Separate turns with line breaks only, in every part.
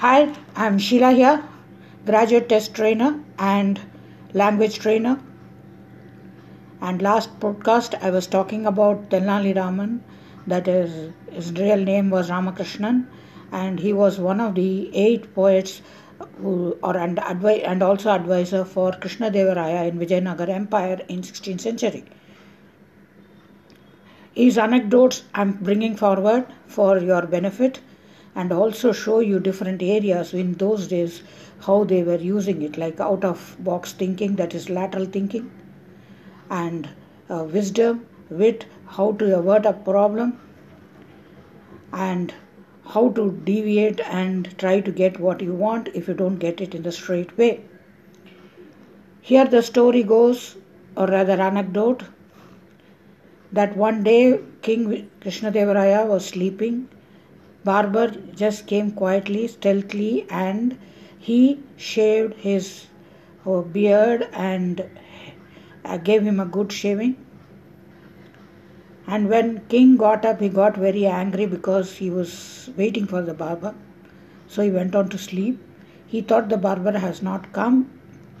Hi, I'm Sheila here, graduate test trainer and language trainer. And last podcast I was talking about Tenali Raman, that is his real name was Ramakrishnan, and he was one of the eight poets who, or and, advi- and also advisor for Krishna Devaraya in Vijayanagar Empire in 16th century. His anecdotes I'm bringing forward for your benefit and also show you different areas in those days how they were using it like out of box thinking that is lateral thinking and uh, wisdom wit how to avert a problem and how to deviate and try to get what you want if you don't get it in the straight way. Here the story goes or rather anecdote that one day king krishnadevaraya was sleeping Barber just came quietly, stealthily, and he shaved his uh, beard and uh, gave him a good shaving. And when King got up, he got very angry because he was waiting for the barber. So he went on to sleep. He thought the barber has not come,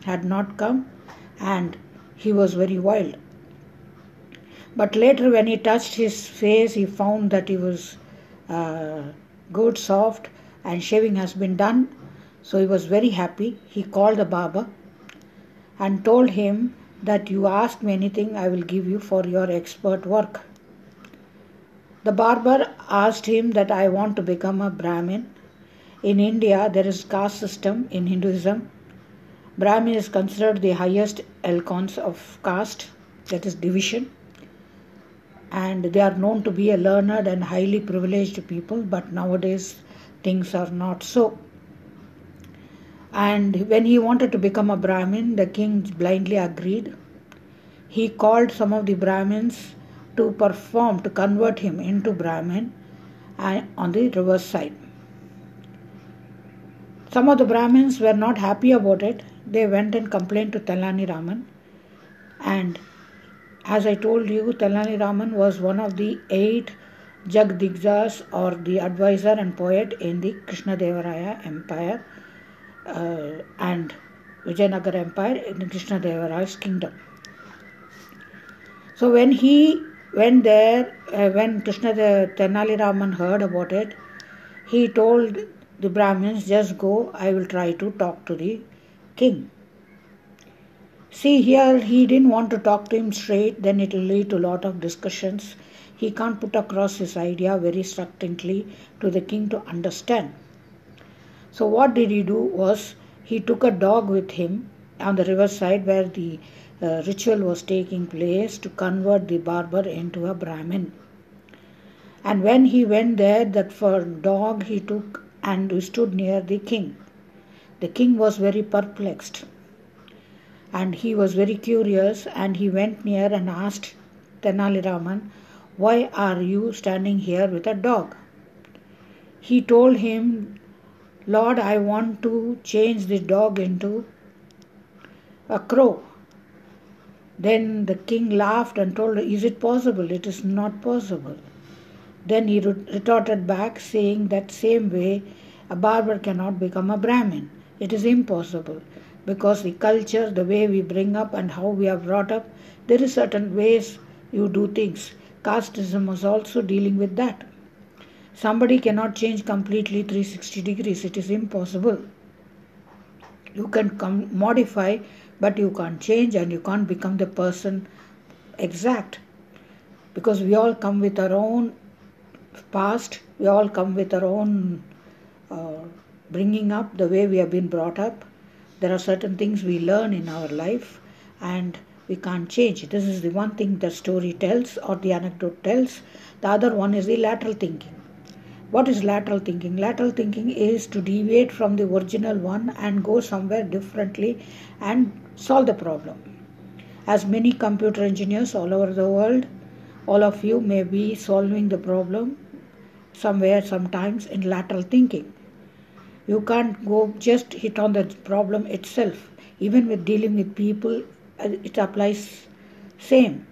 had not come, and he was very wild. But later, when he touched his face, he found that he was uh, good, soft, and shaving has been done. So he was very happy. He called the barber and told him that you ask me anything, I will give you for your expert work. The barber asked him that I want to become a Brahmin. In India, there is caste system in Hinduism. Brahmin is considered the highest echelons of caste, that is division and they are known to be a learned and highly privileged people, but nowadays things are not so. And when he wanted to become a Brahmin, the king blindly agreed. He called some of the Brahmins to perform, to convert him into Brahmin and on the reverse side. Some of the Brahmins were not happy about it. They went and complained to Tenali Raman and as I told you, Tenali Raman was one of the eight Jagdigjas or the advisor and poet in the Krishna Krishnadevaraya Empire uh, and Vijayanagar Empire in Krishnadevaraya's kingdom. So when he went there, uh, when Krishna Tenali Raman heard about it, he told the Brahmins, just go, I will try to talk to the king. See, here he didn't want to talk to him straight, then it will lead to a lot of discussions. He can't put across his idea very succinctly to the king to understand. So, what did he do was he took a dog with him on the riverside where the uh, ritual was taking place to convert the barber into a Brahmin. And when he went there, that for dog he took and stood near the king. The king was very perplexed and he was very curious and he went near and asked Tenali Raman, Why are you standing here with a dog? He told him, Lord, I want to change the dog into a crow. Then the king laughed and told, Is it possible? It is not possible. Then he retorted back, saying that same way a barber cannot become a Brahmin. It is impossible because the culture, the way we bring up and how we are brought up, there is certain ways you do things. Casteism was also dealing with that. Somebody cannot change completely 360 degrees. It is impossible. You can come, modify, but you can't change and you can't become the person exact. Because we all come with our own past, we all come with our own uh, bringing up, the way we have been brought up there are certain things we learn in our life and we can't change. This is the one thing the story tells or the anecdote tells. The other one is the lateral thinking. What is lateral thinking? Lateral thinking is to deviate from the original one and go somewhere differently and solve the problem. As many computer engineers all over the world, all of you may be solving the problem somewhere sometimes in lateral thinking you can't go just hit on the problem itself even with dealing with people uh, it applies same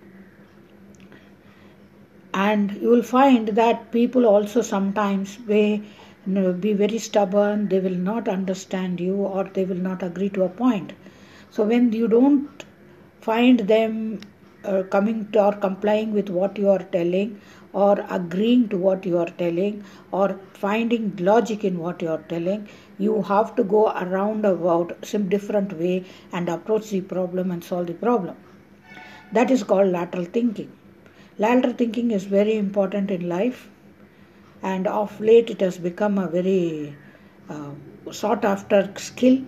and you will find that people also sometimes they be very stubborn, they will not understand you or they will not agree to a point. So when you don't find them uh, coming to or complying with what you are telling or agreeing to what you are telling or finding logic in what you are telling, you have to go around about some different way and approach the problem and solve the problem. That is called lateral thinking. Lateral thinking is very important in life and of late it has become a very uh, sought after skill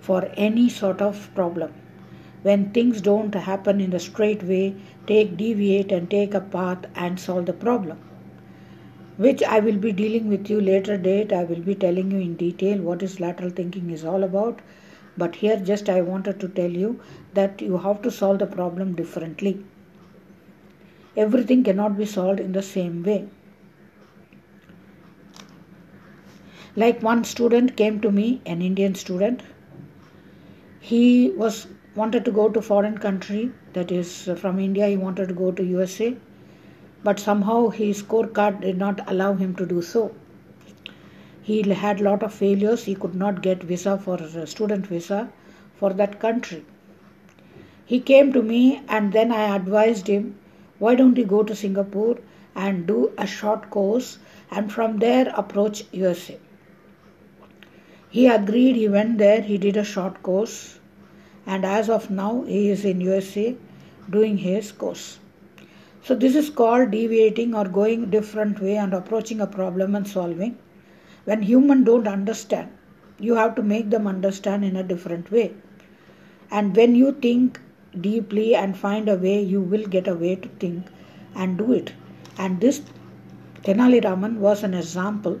for any sort of problem when things don't happen in the straight way take deviate and take a path and solve the problem. Which i will be dealing with you later date. I will be telling you in detail what is lateral thinking is all about. But here just i wanted to tell you that you have to solve the problem differently. Everything cannot be solved in the same way. Like one student came to me, an Indian student. He was wanted to go to foreign country, that is uh, from India. He wanted to go to USA, but somehow his scorecard did not allow him to do so. He had lot of failures. He could not get visa for student visa for that country. He came to me and then I advised him, why don't you go to Singapore and do a short course and from there approach USA. He agreed, he went there, he did a short course, and as of now, he is in USA doing his course. So this is called deviating or going different way and approaching a problem and solving. When human don't understand, you have to make them understand in a different way. And when you think deeply and find a way, you will get a way to think and do it. And this Tenali Raman was an example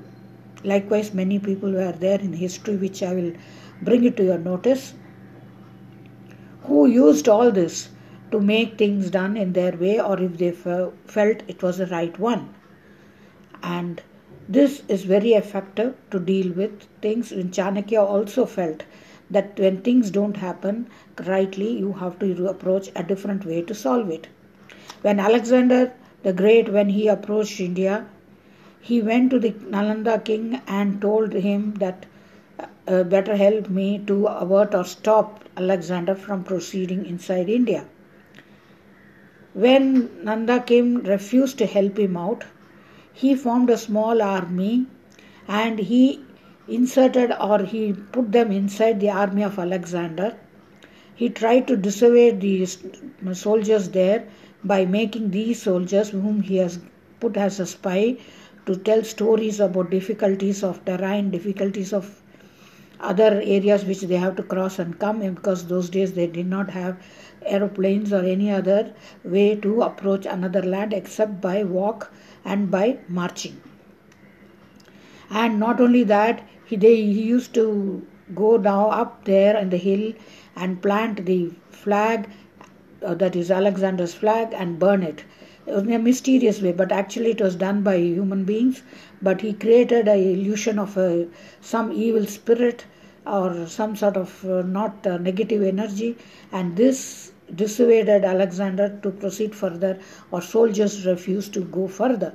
Likewise, many people were there in history, which I will bring it to your notice, who used all this to make things done in their way or if they felt it was the right one. And this is very effective to deal with things. In Chanakya also felt that when things don't happen rightly, you have to approach a different way to solve it. When Alexander the Great, when he approached India, he went to the Nalanda king and told him that uh, better help me to avert or stop Alexander from proceeding inside India. When Nanda king refused to help him out, he formed a small army and he inserted or he put them inside the army of Alexander. He tried to dissuade the soldiers there by making these soldiers, whom he has put as a spy, to tell stories about difficulties of terrain, difficulties of other areas which they have to cross and come because those days they did not have aeroplanes or any other way to approach another land except by walk and by marching. And not only that, he, they, he used to go now up there in the hill and plant the flag, uh, that is Alexander's flag, and burn it in a mysterious way, but actually it was done by human beings. But he created a illusion of a, some evil spirit or some sort of uh, not uh, negative energy, and this dissuaded Alexander to proceed further, or soldiers refused to go further.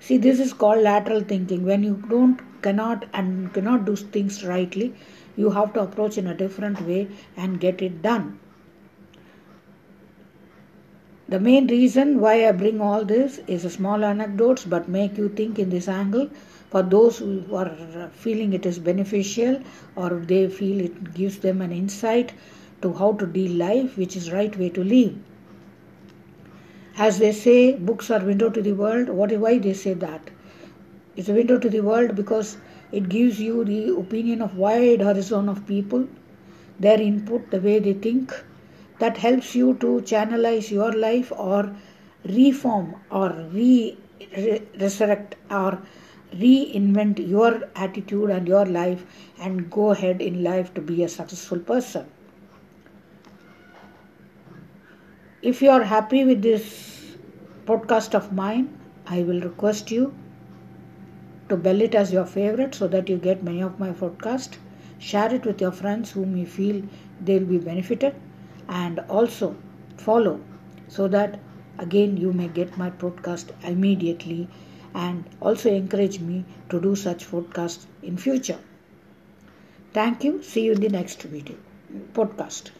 See, this is called lateral thinking. When you don't, cannot, and cannot do things rightly, you have to approach in a different way and get it done. The main reason why I bring all this is a small anecdotes but make you think in this angle for those who are feeling it is beneficial or they feel it gives them an insight to how to deal life which is right way to live. As they say books are window to the world, what why they say that? It's a window to the world because it gives you the opinion of wide horizon of people, their input, the way they think, that helps you to channelize your life or reform or re- resurrect or reinvent your attitude and your life and go ahead in life to be a successful person. If you are happy with this podcast of mine, I will request you to bell it as your favorite so that you get many of my podcasts. Share it with your friends whom you feel they'll be benefited and also follow so that again you may get my podcast immediately and also encourage me to do such podcasts in future. Thank you. See you in the next video podcast.